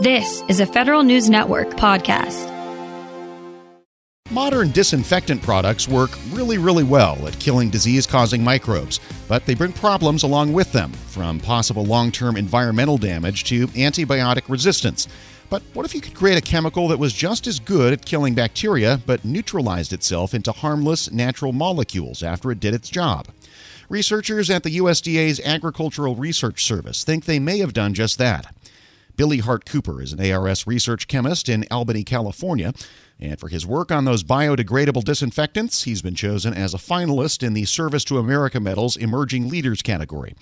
This is a Federal News Network podcast. Modern disinfectant products work really, really well at killing disease causing microbes, but they bring problems along with them, from possible long term environmental damage to antibiotic resistance. But what if you could create a chemical that was just as good at killing bacteria, but neutralized itself into harmless natural molecules after it did its job? Researchers at the USDA's Agricultural Research Service think they may have done just that. Billy Hart Cooper is an ARS research chemist in Albany, California. And for his work on those biodegradable disinfectants, he's been chosen as a finalist in the Service to America Medal's Emerging Leaders category.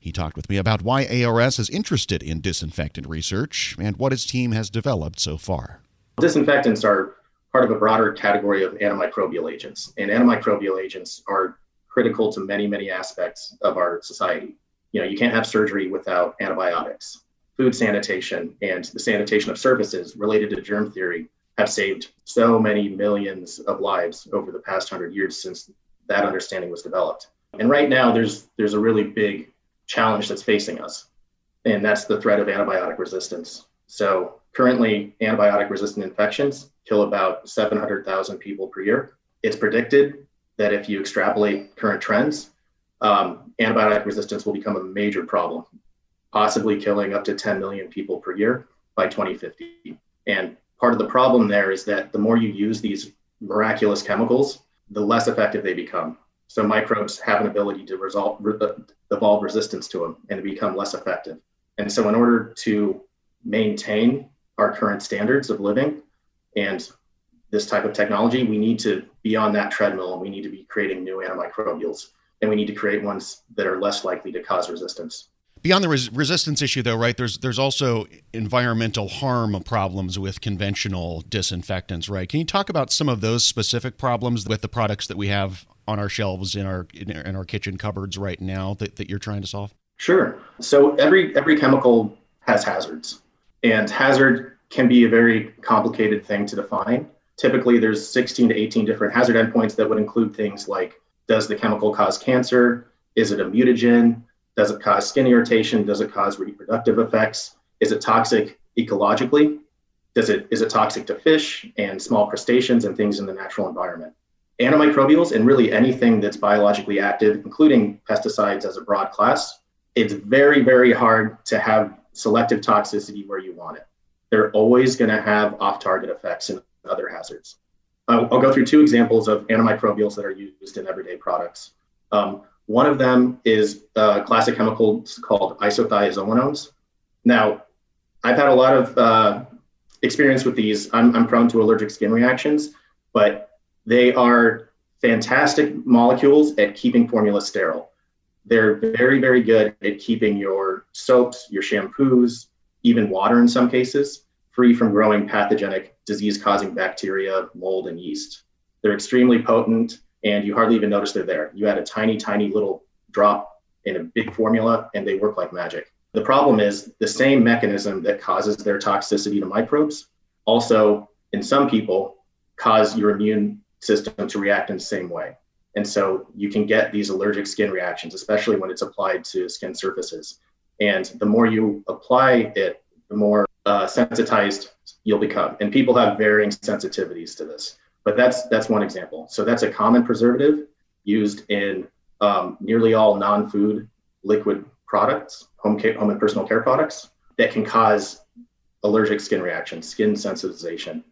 He talked with me about why ARS is interested in disinfectant research and what his team has developed so far. Disinfectants are part of a broader category of antimicrobial agents, and antimicrobial agents are critical to many, many aspects of our society. You know, you can't have surgery without antibiotics. Food sanitation and the sanitation of surfaces related to germ theory have saved so many millions of lives over the past hundred years since that understanding was developed. And right now, there's there's a really big challenge that's facing us, and that's the threat of antibiotic resistance. So currently, antibiotic resistant infections kill about 700,000 people per year. It's predicted that if you extrapolate current trends, um, antibiotic resistance will become a major problem, possibly killing up to 10 million people per year by 2050. And part of the problem there is that the more you use these miraculous chemicals, the less effective they become. So microbes have an ability to result, re- uh, evolve resistance to them and become less effective. And so, in order to maintain our current standards of living and this type of technology, we need to be on that treadmill and we need to be creating new antimicrobials and we need to create ones that are less likely to cause resistance. Beyond the res- resistance issue, though, right? There's there's also environmental harm problems with conventional disinfectants, right? Can you talk about some of those specific problems with the products that we have on our shelves in our in, our kitchen cupboards right now that, that you're trying to solve? Sure. So every every chemical has hazards, and hazard can be a very complicated thing to define. Typically, there's 16 to 18 different hazard endpoints that would include things like does the chemical cause cancer? Is it a mutagen? Does it cause skin irritation? Does it cause reproductive effects? Is it toxic ecologically? Does it is it toxic to fish and small crustaceans and things in the natural environment? Antimicrobials and really anything that's biologically active, including pesticides as a broad class, it's very, very hard to have selective toxicity where you want it. They're always going to have off-target effects and other hazards. I'll, I'll go through two examples of antimicrobials that are used in everyday products. Um, one of them is a classic chemical called isothiazolinones. Now, I've had a lot of uh, experience with these. I'm, I'm prone to allergic skin reactions, but they are fantastic molecules at keeping formula sterile. They're very, very good at keeping your soaps, your shampoos, even water in some cases, free from growing pathogenic disease causing bacteria, mold, and yeast. They're extremely potent and you hardly even notice they're there. You add a tiny, tiny little drop in a big formula and they work like magic. The problem is the same mechanism that causes their toxicity to microbes also, in some people, cause your immune system to react in the same way. And so you can get these allergic skin reactions, especially when it's applied to skin surfaces. And the more you apply it, the more uh, sensitized you'll become. And people have varying sensitivities to this. But that's that's one example. So that's a common preservative used in um, nearly all non-food liquid products, home care, home and personal care products that can cause allergic skin reactions, skin sensitization.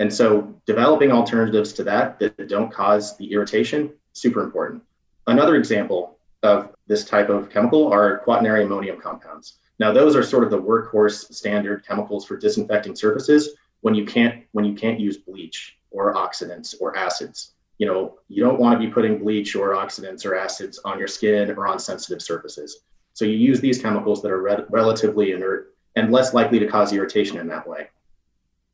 And so developing alternatives to that that don't cause the irritation, super important. Another example of this type of chemical are quaternary ammonium compounds. Now those are sort of the workhorse standard chemicals for disinfecting surfaces when you can't when you can't use bleach or oxidants or acids. You know, you don't want to be putting bleach or oxidants or acids on your skin or on sensitive surfaces. So you use these chemicals that are re- relatively inert and less likely to cause irritation in that way.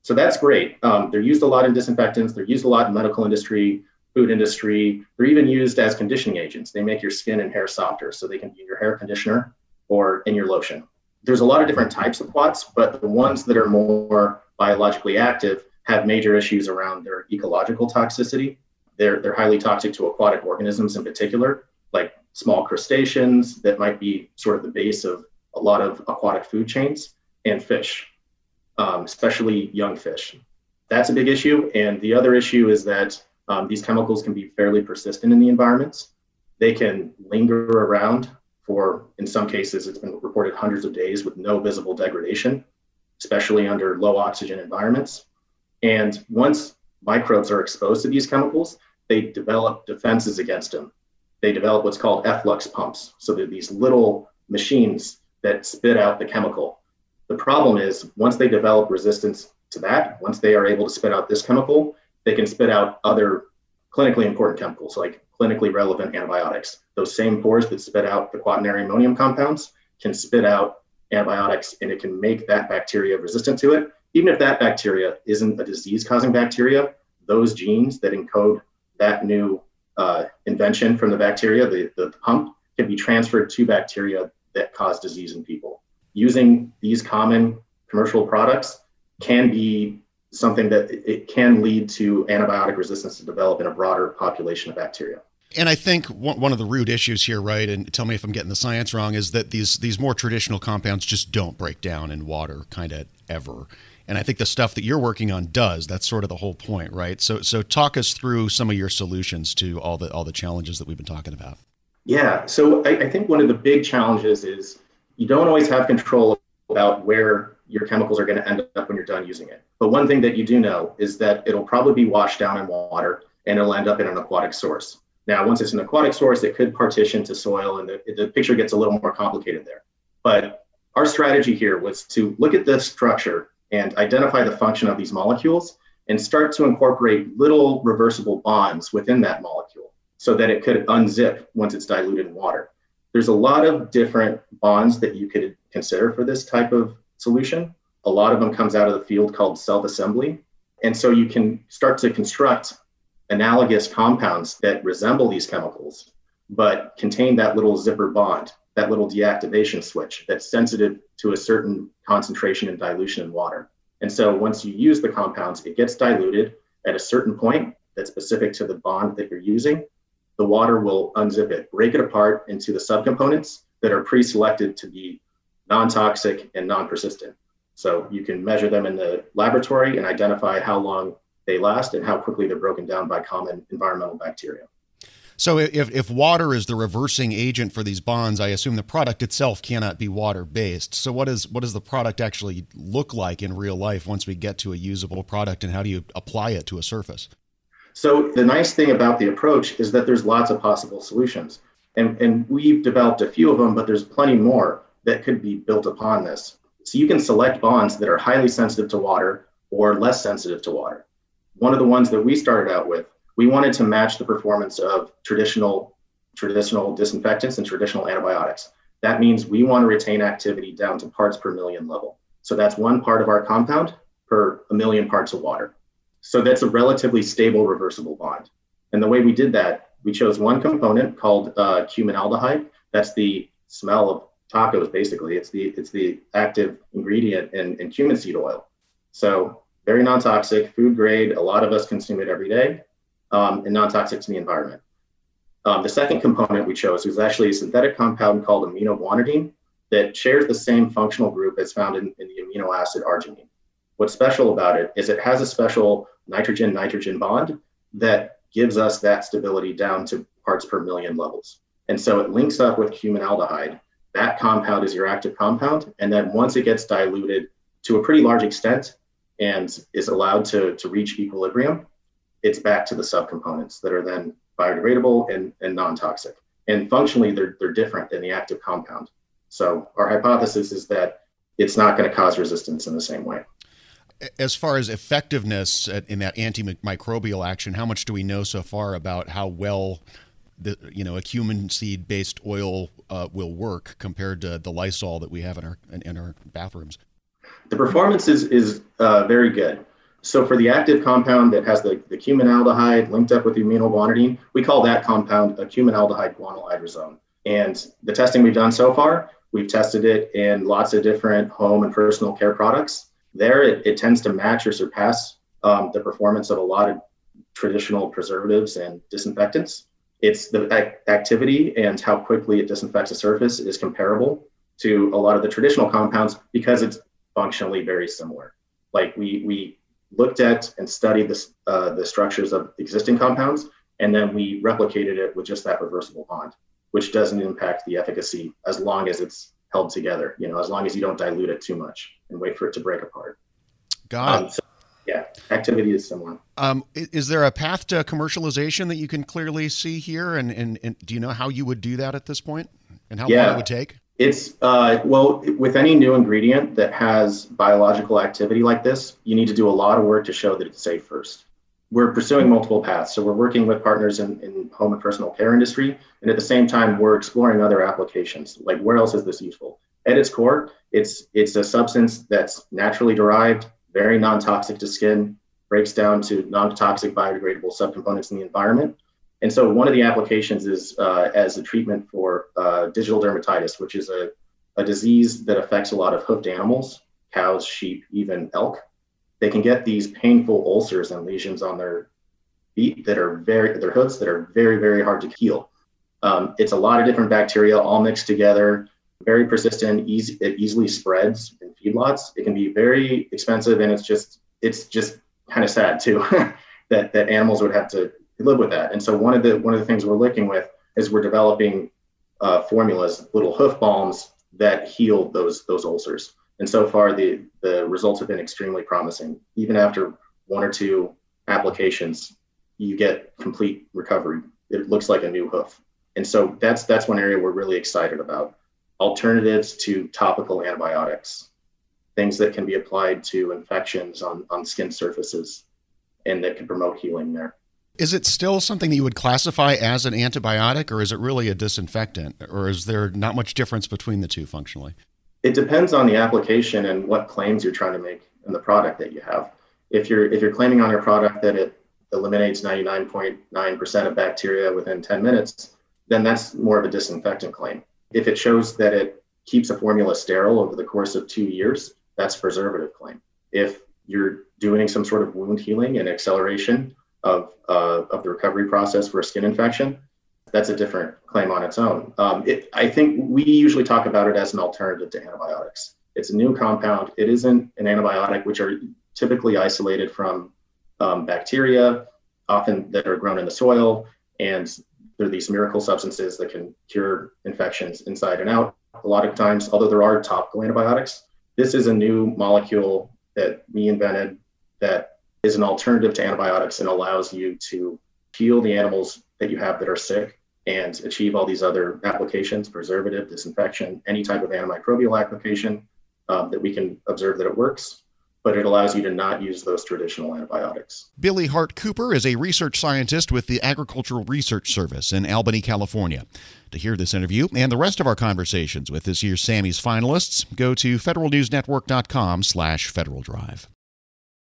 So that's great. Um, they're used a lot in disinfectants. They're used a lot in medical industry, food industry. They're even used as conditioning agents. They make your skin and hair softer, so they can be in your hair conditioner or in your lotion. There's a lot of different types of quats, but the ones that are more biologically active have major issues around their ecological toxicity. They're, they're highly toxic to aquatic organisms in particular, like small crustaceans that might be sort of the base of a lot of aquatic food chains and fish. um, especially young fish. That's a big issue. And the other issue is that um, these chemicals can be fairly persistent in the environments. They can linger around for, in some cases, it's been reported hundreds of days with no visible degradation, especially under low oxygen environments. And once microbes are exposed to these chemicals, they develop defenses against them. They develop what's called efflux pumps. So they're these little machines that spit out the chemical. The problem is once they develop resistance to that, once they are able to spit out this chemical, they can spit out other clinically important chemicals like clinically relevant antibiotics. Those same pores that spit out the quaternary ammonium compounds can spit out antibiotics and it can make that bacteria resistant to it. Even if that bacteria isn't a disease causing bacteria, those genes that encode that new uh, invention from the bacteria, the, the pump, can be transferred to bacteria that cause disease in people. Using these common commercial products can be something that it can lead to antibiotic resistance to develop in a broader population of bacteria. And I think one of the root issues here, right, and tell me if I'm getting the science wrong, is that these these more traditional compounds just don't break down in water, kind of ever. And I think the stuff that you're working on does. That's sort of the whole point, right? So so talk us through some of your solutions to all the all the challenges that we've been talking about. Yeah. So I, I think one of the big challenges is you don't always have control about where your chemicals are going to end up when you're done using it. But one thing that you do know is that it'll probably be washed down in water and it'll end up in an aquatic source. Now, once it's an aquatic source, it could partition to soil and the, the picture gets a little more complicated there. But our strategy here was to look at the structure and identify the function of these molecules and start to incorporate little reversible bonds within that molecule so that it could unzip once it's diluted in water. There's a lot of different bonds that you could consider for this type of solution. A lot of them comes out of the field called self-assembly. And so you can start to construct analogous compounds that resemble these chemicals, but contain that little zipper bond, that little deactivation switch that's sensitive to a certain concentration and dilution in water. And so once you use the compounds, it gets diluted at a certain point that's specific to the bond that you're using. The water will unzip it, break it apart into the subcomponents that are pre selected to be non-toxic and non-persistent. So you can measure them in the laboratory and identify how long they last and how quickly they're broken down by common environmental bacteria. So if, if water is the reversing agent for these bonds, I assume the product itself cannot be water based. So what is what does the product actually look like in real life once we get to a usable product and how do you apply it to a surface? So the nice thing about the approach is that there's lots of possible solutions. And, and we've developed a few of them, but there's plenty more that could be built upon this. So you can select bonds that are highly sensitive to water or less sensitive to water. One of the ones that we started out with, we wanted to match the performance of traditional traditional disinfectants and traditional antibiotics. That means we want to retain activity down to parts per million level. So that's one part of our compound per a million parts of water. So that's a relatively stable reversible bond. And the way we did that, we chose one component called uh, cuminaldehyde. That's the smell of tacos basically it's the it's the active ingredient in, in cumin seed oil so very non-toxic food grade a lot of us consume it every day um, and non-toxic to the environment um, the second component we chose was actually a synthetic compound called aminoguanidine that shares the same functional group as found in, in the amino acid arginine what's special about it is it has a special nitrogen nitrogen bond that gives us that stability down to parts per million levels and so it links up with cuminaldehyde. that compound is your active compound. And then once it gets diluted to a pretty large extent and is allowed to, to reach equilibrium, it's back to the subcomponents that are then biodegradable and, and non-toxic. And functionally, they're, they're different than the active compound. So our hypothesis is that it's not going to cause resistance in the same way. As far as effectiveness in that antimicrobial action, how much do we know so far about how well the, you know a cumin seed based oil uh, will work compared to the Lysol that we have in our in our bathrooms? The performance is is uh, very good. So for the active compound that has the, the cuminaldehyde linked up with the aminoguanidine, we call that compound a cuminaldehyde guanyl hydrazone. And the testing we've done so far, we've tested it in lots of different home and personal care products. There, it, it tends to match or surpass um, the performance of a lot of traditional preservatives and disinfectants it's the activity and how quickly it disinfects a surface is comparable to a lot of the traditional compounds because it's functionally very similar. Like we we looked at and studied this, uh, the structures of existing compounds, and then we replicated it with just that reversible bond, which doesn't impact the efficacy as long as it's held together. You know, as long as you don't dilute it too much and wait for it to break apart. Got um. So, yeah, activity is similar. Um, is there a path to commercialization that you can clearly see here? And, and, and do you know how you would do that at this point and how yeah. long it would take? It's uh, well, with any new ingredient that has biological activity like this, you need to do a lot of work to show that it's safe first. We're pursuing multiple paths. So we're working with partners in, in home and personal care industry. And at the same time, we're exploring other applications. Like where else is this useful? At its core, it's it's a substance that's naturally derived, very non-toxic to skin, breaks down to non-toxic biodegradable subcomponents in the environment and so one of the applications is uh, as a treatment for uh, digital dermatitis, which is a, a disease that affects a lot of hoofed animals, cows, sheep, even elk. They can get these painful ulcers and lesions on their feet that are very, their hooves that are very, very hard to heal. Um, it's a lot of different bacteria all mixed together, very persistent, easy, it easily spreads in feedlots. It can be very expensive and it's just, it's just kind of sad too that, that animals would have to live with that. And so one of the one of the things we're looking with is we're developing uh, formulas, little hoof balms that heal those those ulcers. And so far, the the results have been extremely promising. Even after one or two applications, you get complete recovery. It looks like a new hoof. And so that's that's one area we're really excited about. Alternatives to topical antibiotics, things that can be applied to infections on, on skin surfaces and that can promote healing there. Is it still something that you would classify as an antibiotic, or is it really a disinfectant, or is there not much difference between the two functionally? It depends on the application and what claims you're trying to make in the product that you have. If you're if you're claiming on your product that it eliminates 99.9% of bacteria within 10 minutes, then that's more of a disinfectant claim. If it shows that it keeps a formula sterile over the course of two years, that's preservative claim. If you're doing some sort of wound healing and acceleration of, uh, of the recovery process for a skin infection, that's a different claim on its own. Um, it, I think we usually talk about it as an alternative to antibiotics. It's a new compound. It isn't an antibiotic, which are typically isolated from um, bacteria, often that are grown in the soil, and they're these miracle substances that can cure infections inside and out. A lot of times, although there are topical antibiotics, this is a new molecule that we invented that is an alternative to antibiotics and allows you to heal the animals that you have that are sick and achieve all these other applications preservative disinfection any type of antimicrobial application um, that we can observe that it works but it allows you to not use those traditional antibiotics. Billy Hart Cooper is a research scientist with the Agricultural Research Service in Albany, California. To hear this interview and the rest of our conversations with this year's Sammy's finalists, go to federalnewsnetwork.com slash Federal Drive.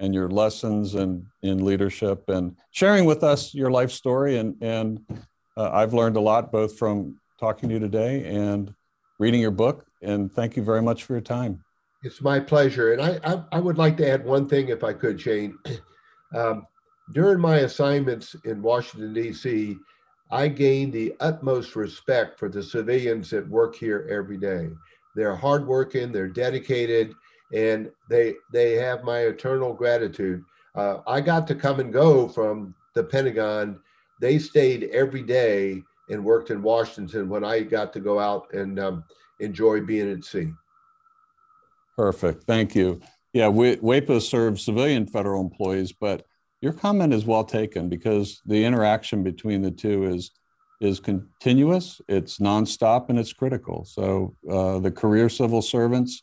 and your lessons and in leadership and sharing with us your life story. And, and uh, I've learned a lot both from talking to you today and reading your book. And thank you very much for your time. It's my pleasure. And I, I, I would like to add one thing, if I could, Shane. Um, during my assignments in Washington, D.C., I gained the utmost respect for the civilians that work here every day. They're hardworking, they're dedicated, and they they have my eternal gratitude. Uh, I got to come and go from the Pentagon. They stayed every day and worked in Washington when I got to go out and um, enjoy being at sea. Perfect. Thank you. Yeah, WEPA serves civilian federal employees, but your comment is well taken because the interaction between the two is is continuous, it's nonstop, and it's critical. So uh, the career civil servants,